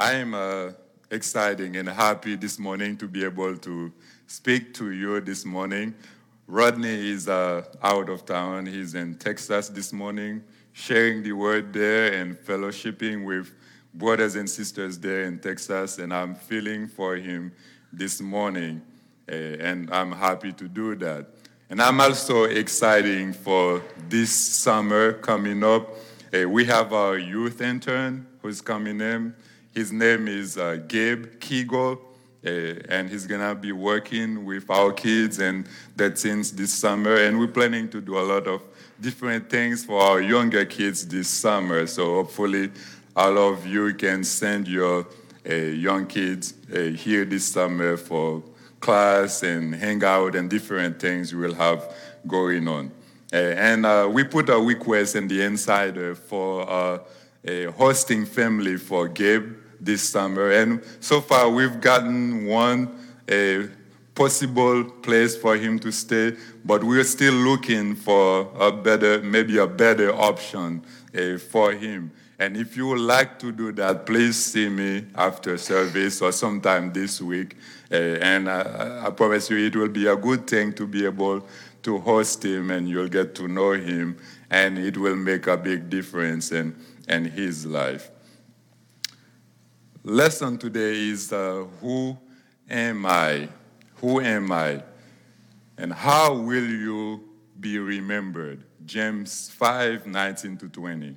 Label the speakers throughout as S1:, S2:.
S1: I am uh, excited and happy this morning to be able to speak to you this morning. Rodney is uh, out of town. He's in Texas this morning, sharing the word there and fellowshipping with brothers and sisters there in Texas. And I'm feeling for him this morning, uh, and I'm happy to do that. And I'm also excited for this summer coming up. Uh, we have our youth intern who's coming in. His name is uh, Gabe Kegel, uh, and he's gonna be working with our kids and the teens this summer. And we're planning to do a lot of different things for our younger kids this summer. So hopefully, all of you can send your uh, young kids uh, here this summer for class and hang out and different things we'll have going on. Uh, and uh, we put a request in the insider for uh, a hosting family for Gabe this summer. And so far, we've gotten one a possible place for him to stay, but we're still looking for a better, maybe a better option uh, for him. And if you would like to do that, please see me after service or sometime this week. Uh, and I, I promise you, it will be a good thing to be able to host him, and you'll get to know him, and it will make a big difference in, in his life lesson today is uh, Who am I? Who am I? And how will you be remembered? James 5 19 to 20.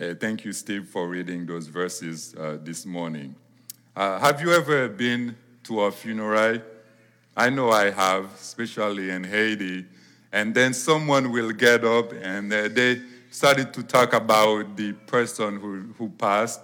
S1: Uh, thank you, Steve, for reading those verses uh, this morning. Uh, have you ever been to a funeral? I know I have, especially in Haiti. And then someone will get up and uh, they started to talk about the person who, who passed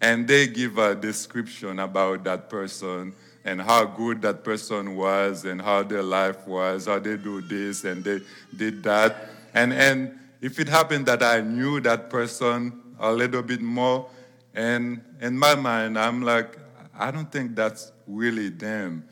S1: and they give a description about that person and how good that person was and how their life was, how they do this and they did that. And, and if it happened that I knew that person a little bit more, and in my mind, I'm like, I don't think that's really them.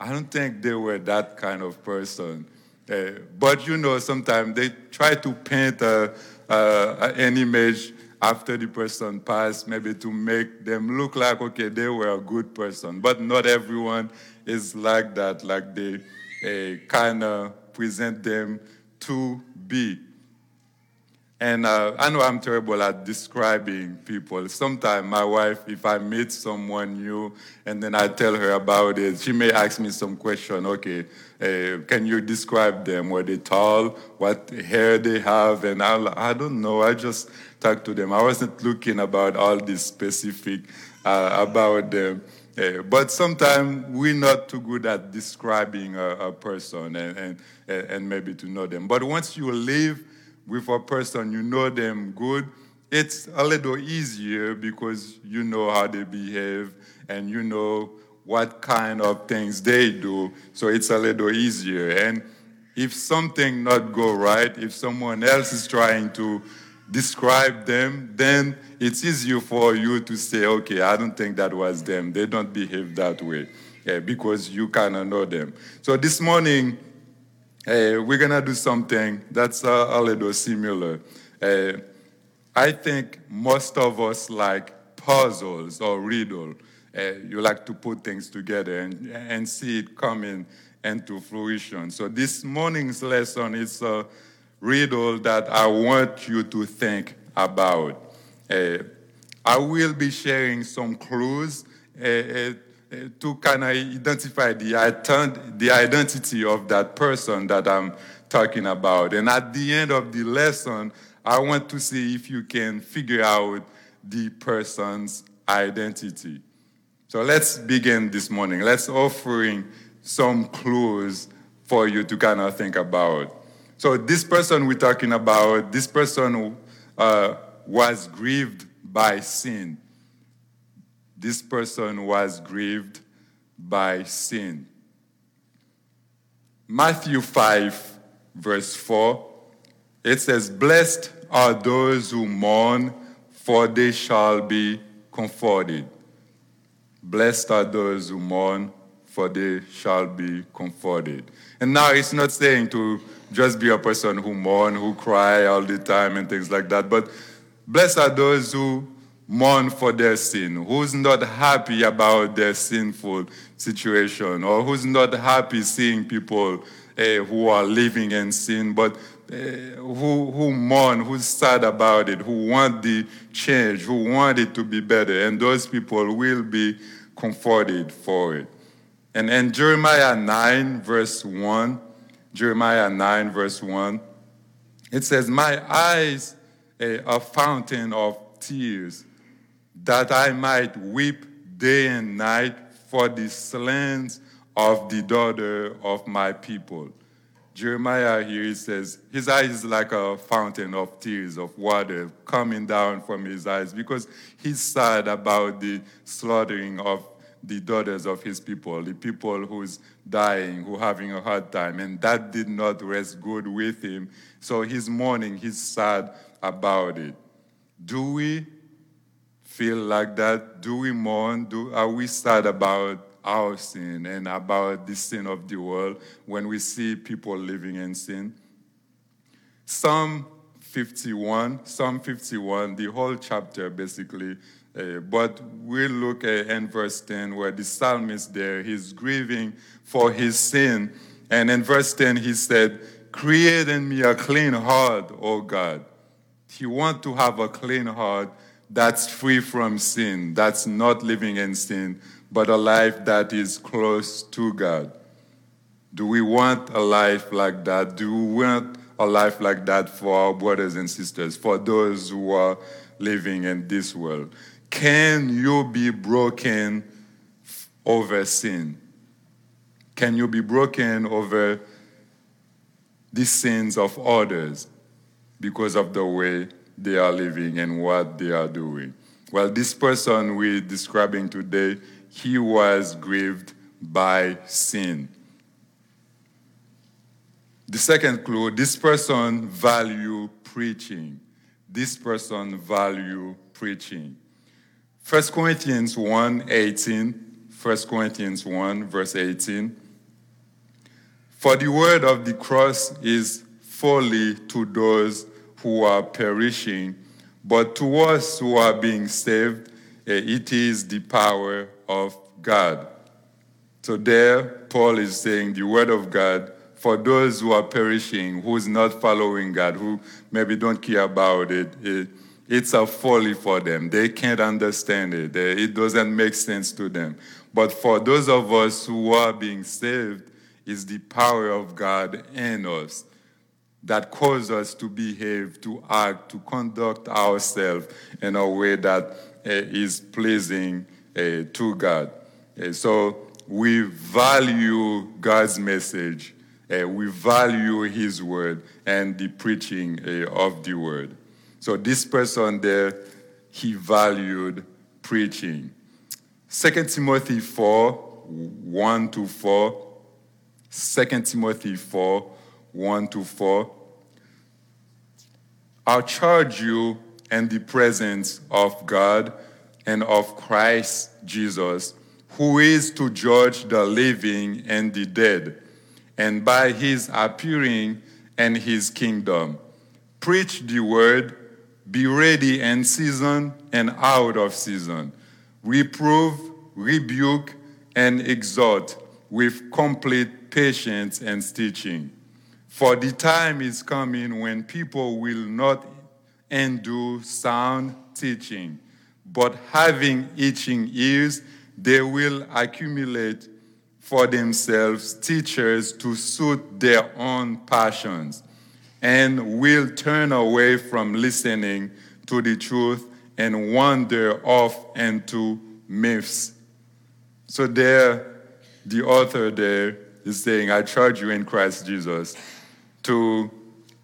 S1: I don't think they were that kind of person. Uh, but you know, sometimes they try to paint a, uh, an image after the person passed, maybe to make them look like, okay, they were a good person. But not everyone is like that, like they uh, kind of present them to be. And uh, I know I'm terrible at describing people. Sometimes my wife, if I meet someone new and then I tell her about it, she may ask me some question. Okay, uh, can you describe them? Were they tall? What hair they have? And I'll, I don't know. I just talk to them. I wasn't looking about all this specific uh, about them. Uh, but sometimes we're not too good at describing a, a person and, and, and maybe to know them. But once you live with a person, you know them good, it's a little easier because you know how they behave and you know what kind of things they do. So it's a little easier. And if something not go right, if someone else is trying to describe them, then it's easier for you to say, okay, I don't think that was them. They don't behave that way yeah, because you kind of know them. So this morning, uh, we're going to do something that's uh, a little similar. Uh, I think most of us like puzzles or riddle. Uh, you like to put things together and, and see it coming into fruition. So this morning's lesson is a riddle that I want you to think about. Uh, I will be sharing some clues uh, to kind of identify the, the identity of that person that I'm talking about. And at the end of the lesson, I want to see if you can figure out the person's identity. So let's begin this morning. Let's offering some clues for you to kind of think about. So this person we're talking about, this person uh, was grieved by sin this person was grieved by sin. Matthew 5, verse 4, it says, Blessed are those who mourn, for they shall be comforted. Blessed are those who mourn, for they shall be comforted. And now it's not saying to just be a person who mourn, who cry all the time and things like that, but blessed are those who mourn for their sin, who's not happy about their sinful situation, or who's not happy seeing people uh, who are living in sin, but uh, who, who mourn, who's sad about it, who want the change, who want it to be better, and those people will be comforted for it. And in Jeremiah 9, verse 1, Jeremiah 9, verse 1, it says, My eyes are a fountain of tears, that I might weep day and night for the slains of the daughter of my people. Jeremiah here he says, his eyes is like a fountain of tears, of water coming down from his eyes because he's sad about the slaughtering of the daughters of his people, the people who's dying, who having a hard time, and that did not rest good with him. So he's mourning, he's sad about it. Do we feel like that? Do we mourn? Do, are we sad about our sin and about the sin of the world when we see people living in sin? Psalm 51, Psalm 51, the whole chapter basically uh, but we look at in verse 10 where the psalmist there, he's grieving for his sin. And in verse 10, he said, Create in me a clean heart, O God. He wants to have a clean heart that's free from sin, that's not living in sin, but a life that is close to God. Do we want a life like that? Do we want a life like that for our brothers and sisters, for those who are living in this world? Can you be broken over sin? Can you be broken over the sins of others because of the way they are living and what they are doing? Well, this person we're describing today, he was grieved by sin. The second clue, this person value preaching. This person value preaching. 1 Corinthians 1 18, 1 Corinthians 1, verse 18. For the word of the cross is folly to those who are perishing, but to us who are being saved, eh, it is the power of God. So there, Paul is saying the word of God for those who are perishing, who's not following God, who maybe don't care about it, it it's a folly for them. They can't understand it. It doesn't make sense to them. But for those of us who are being saved, it's the power of God in us that cause us to behave, to act, to conduct ourselves in a way that uh, is pleasing uh, to God. Uh, so we value God's message, we value His word, and the preaching of the word. So this person there, he valued preaching. 2 Timothy 4, 1 to 4. 2 Timothy 4, 1 to 4. I'll charge you in the presence of God and of Christ Jesus, who is to judge the living and the dead, and by his appearing and his kingdom. Preach the word be ready in season and out of season. Reprove, rebuke, and exhort with complete patience and teaching. For the time is coming when people will not endure sound teaching, but having itching ears, they will accumulate for themselves teachers to suit their own passions and will turn away from listening to the truth and wander off into myths. So, there, the author there is saying, I charge you in Christ Jesus to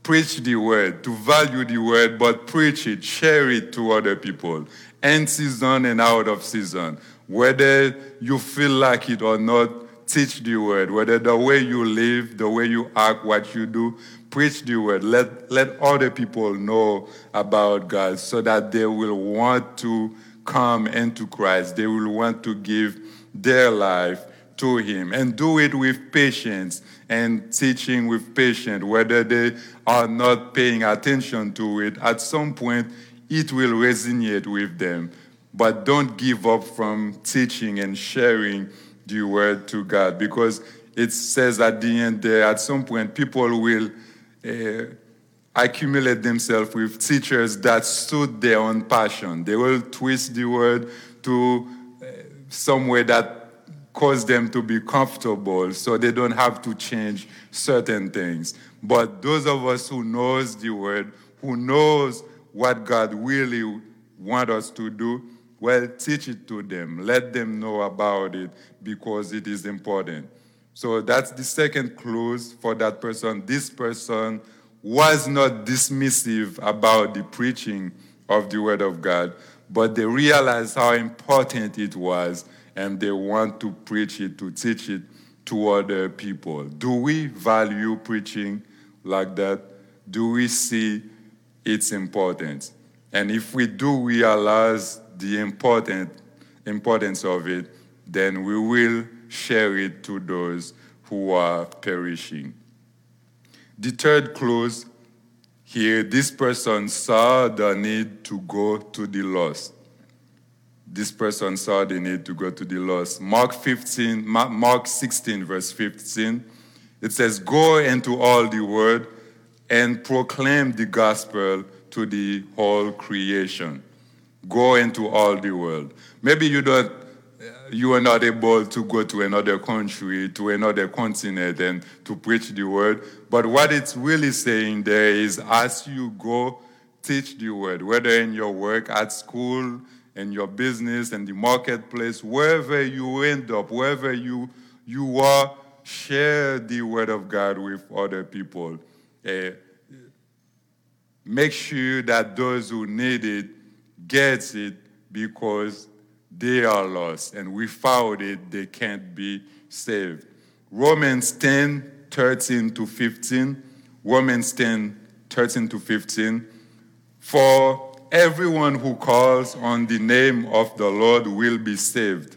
S1: preach the word, to value the word, but preach it, share it to other people, in season and out of season. Whether you feel like it or not, teach the word. Whether the way you live, the way you act, what you do, preach the word. Let, let other people know about God so that they will want to come into Christ. They will want to give their life to Him and do it with patience and teaching with patience, whether they are not paying attention to it. At some point, it will resonate with them but don't give up from teaching and sharing the word to God because it says at the end there, at some point, people will uh, accumulate themselves with teachers that suit their own passion. They will twist the word to uh, that cause them to be comfortable so they don't have to change certain things. But those of us who knows the word, who knows what God really want us to do, well, teach it to them. Let them know about it because it is important. So that's the second clues for that person. This person was not dismissive about the preaching of the Word of God, but they realized how important it was and they want to preach it, to teach it to other people. Do we value preaching like that? Do we see its importance? And if we do realize the important importance of it, then we will share it to those who are perishing. The third clause here, this person saw the need to go to the lost. This person saw the need to go to the lost. Mark 15, Mark 16, verse 15, it says, Go into all the world and proclaim the gospel to the whole creation. Go into all the world. Maybe you don't you are not able to go to another country, to another continent, and to preach the word. But what it's really saying there is as you go, teach the word, whether in your work, at school, in your business, and the marketplace, wherever you end up, wherever you, you are, share the word of God with other people. Uh, make sure that those who need it gets it because they are lost, and without it, they can't be saved. Romans 10 13 to 15. Romans 10 13 to 15. For everyone who calls on the name of the Lord will be saved.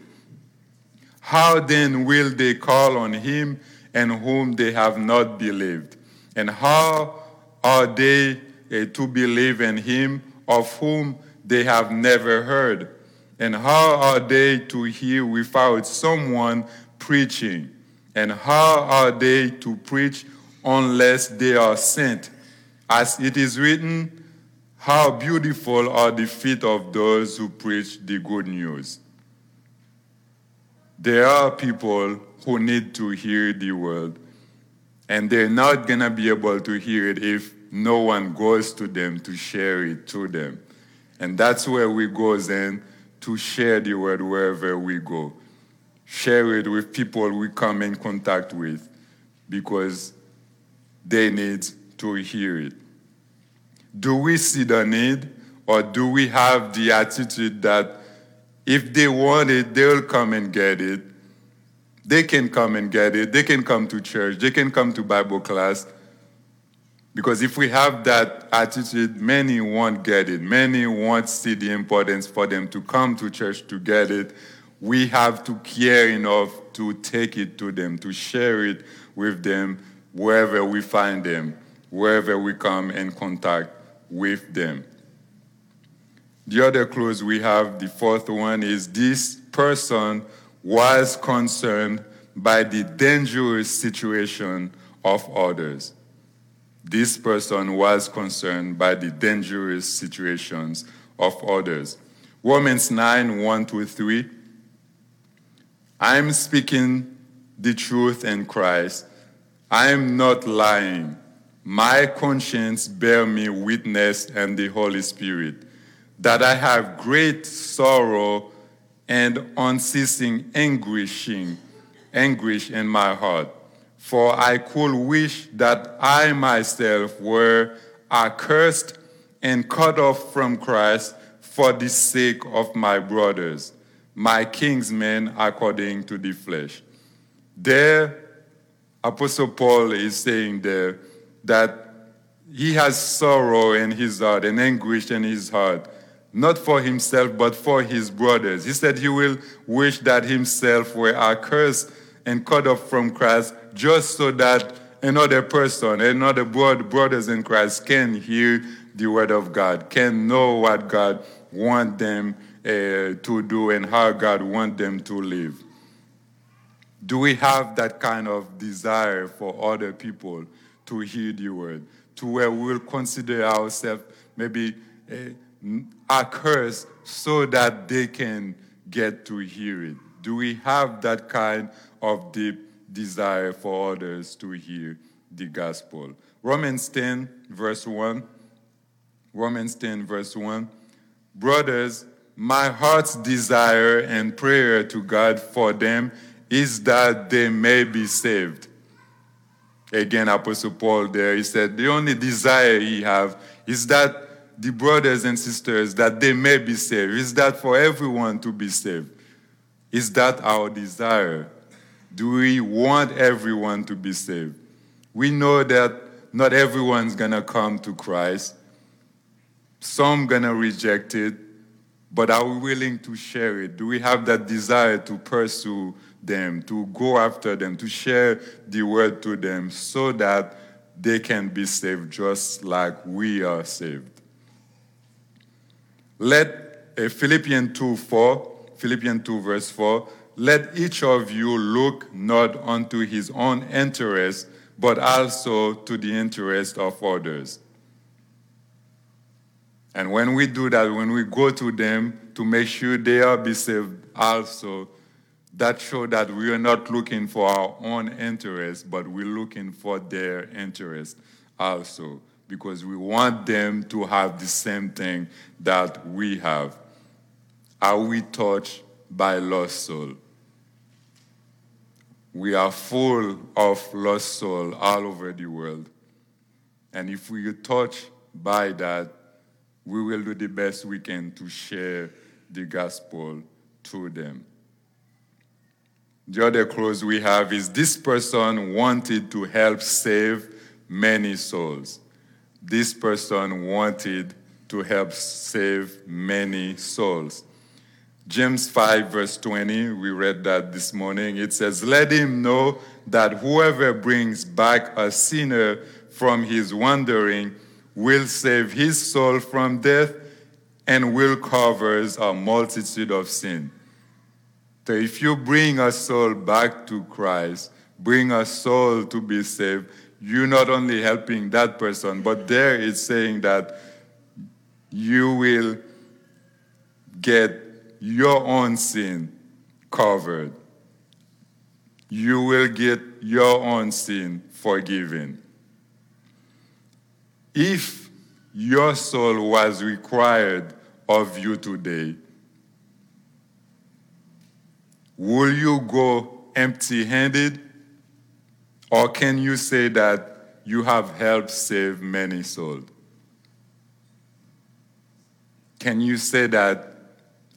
S1: How then will they call on him and whom they have not believed? And how are they uh, to believe in him of whom they have never heard? And how are they to hear without someone preaching? And how are they to preach unless they are sent? As it is written, how beautiful are the feet of those who preach the good news. There are people who need to hear the word, and they're not going to be able to hear it if no one goes to them to share it to them. And that's where we go then to share the word wherever we go. Share it with people we come in contact with because they need to hear it. Do we see the need or do we have the attitude that if they want it, they'll come and get it? They can come and get it. They can come to church. They can come to Bible class. Because if we have that attitude, many won't get it. Many won't see the importance for them to come to church to get it. We have to care enough to take it to them, to share it with them wherever we find them, wherever we come in contact with them. The other clause we have, the fourth one, is this person was concerned by the dangerous situation of others. This person was concerned by the dangerous situations of others. Romans 9 1 to 3. I'm speaking the truth in Christ. I am not lying. My conscience bear me witness and the Holy Spirit that I have great sorrow and unceasing anguishing, anguish in my heart for I could wish that I myself were accursed and cut off from Christ for the sake of my brothers, my kinsmen according to the flesh. There, Apostle Paul is saying there that he has sorrow in his heart and anguish in his heart, not for himself, but for his brothers. He said he will wish that himself were accursed and cut off from Christ just so that another person, another brothers in Christ can hear the word of God, can know what God wants them uh, to do and how God wants them to live. Do we have that kind of desire for other people to hear the word, to where we'll consider ourselves maybe accursed so that they can get to hear it? Do we have that kind of deep desire for others to hear the gospel? Romans 10, verse 1. Romans 10, verse 1. Brothers, my heart's desire and prayer to God for them is that they may be saved. Again, Apostle Paul there, he said, the only desire he have is that the brothers and sisters, that they may be saved. Is that for everyone to be saved? Is that our desire? Do we want everyone to be saved? We know that not everyone's gonna come to Christ. Some gonna reject it, but are we willing to share it? Do we have that desire to pursue them, to go after them, to share the word to them so that they can be saved just like we are saved? Let uh, Philippians 2 4, Philippians 2 verse 4, let each of you look not unto his own interest, but also to the interest of others. And when we do that, when we go to them to make sure they are be saved also, that show that we are not looking for our own interest, but we're looking for their interest also, because we want them to have the same thing that we have. Are we touched by lost soul? We are full of lost soul all over the world. And if we are touched by that, we will do the best we can to share the gospel to them. The other clause we have is this person wanted to help save many souls. This person wanted to help save many souls. James 5, verse 20, we read that this morning. It says, Let him know that whoever brings back a sinner from his wandering will save his soul from death and will cover a multitude of sin. So if you bring a soul back to Christ, bring a soul to be saved, you're not only helping that person, but there it's saying that you will get your own sin covered. You will get your own sin forgiven. If your soul was required of you today, will you go empty handed? Or can you say that you have helped save many souls? Can you say that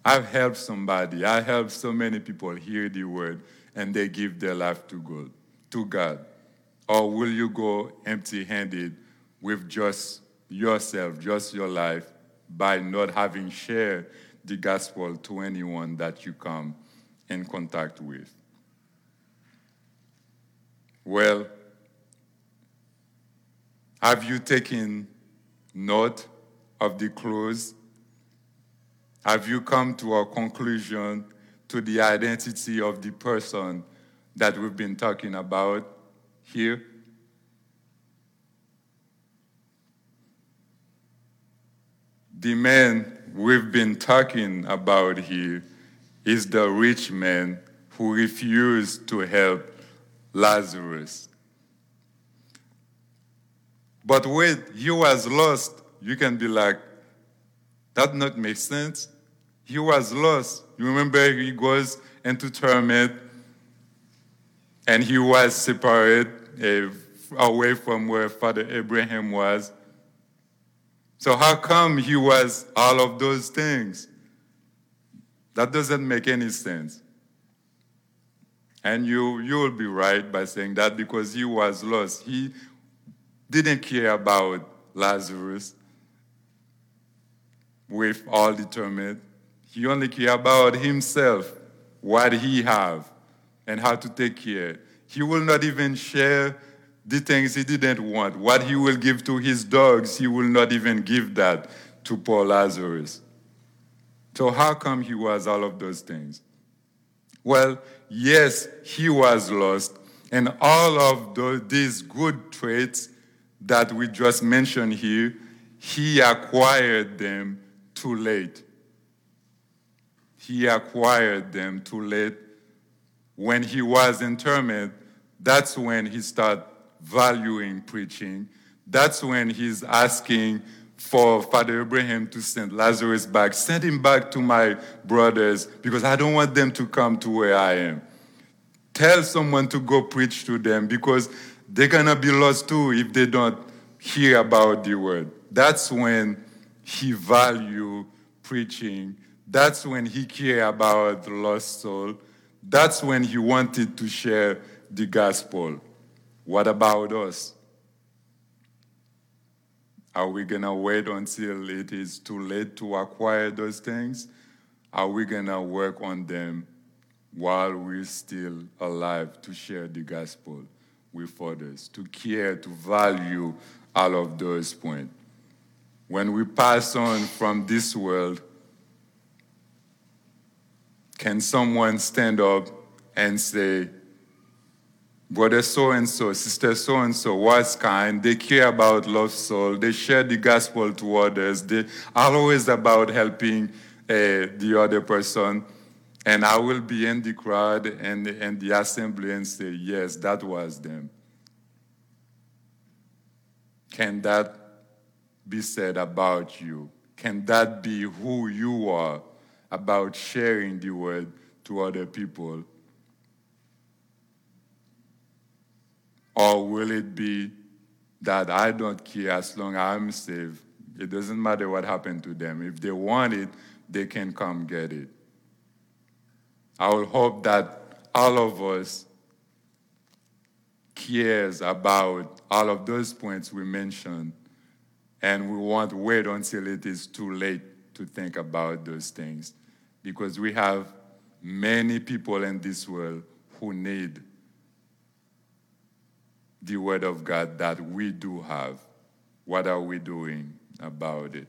S1: I've helped somebody, I helped so many people hear the word and they give their life to God, to God? Or will you go empty handed with just yourself, just your life, by not having shared the gospel to anyone that you come in contact with. Well, have you taken note of the clues? Have you come to a conclusion to the identity of the person that we've been talking about here? The man we've been talking about here is the rich man who refused to help Lazarus. But when he was lost, you can be like, that not make sense. He was lost. You remember he goes into torment and he was separated uh, away from where Father Abraham was. So, how come he was all of those things? That doesn't make any sense. And you, you will be right by saying that because he was lost. He didn't care about Lazarus with all torment. He only cared about himself, what he have, and how to take care. He will not even share the things he didn't want. What he will give to his dogs, he will not even give that to poor Lazarus. So, how come he was all of those things? Well, yes, he was lost, and all of the, these good traits that we just mentioned here, he acquired them too late. He acquired them too late. When he was in torment, that's when he started valuing preaching. That's when he's asking for Father Abraham to send Lazarus back. Send him back to my brothers because I don't want them to come to where I am. Tell someone to go preach to them because they're going to be lost too if they don't hear about the word. That's when he value preaching. That's when he care about the lost soul. That's when he wanted to share the gospel. What about us? Are we going to wait until it is too late to acquire those things? Are we going to work on them while we're still alive to share the gospel with others, to care, to value all of those points? When we pass on from this world, can someone stand up and say, Brother so and so, sister so and so was kind. They care about lost soul. They share the gospel to others. They are always about helping uh, the other person. And I will be in the crowd and, and the assembly and say, Yes, that was them. Can that be said about you? Can that be who you are about sharing the word to other people? Or will it be that I don't care as long as I'm saved? It doesn't matter what happened to them. If they want it, they can come get it. I will hope that all of us cares about all of those points we mentioned, and we won't wait until it is too late to think about those things, because we have many people in this world who need the Word of God that we do have. What are we doing about it?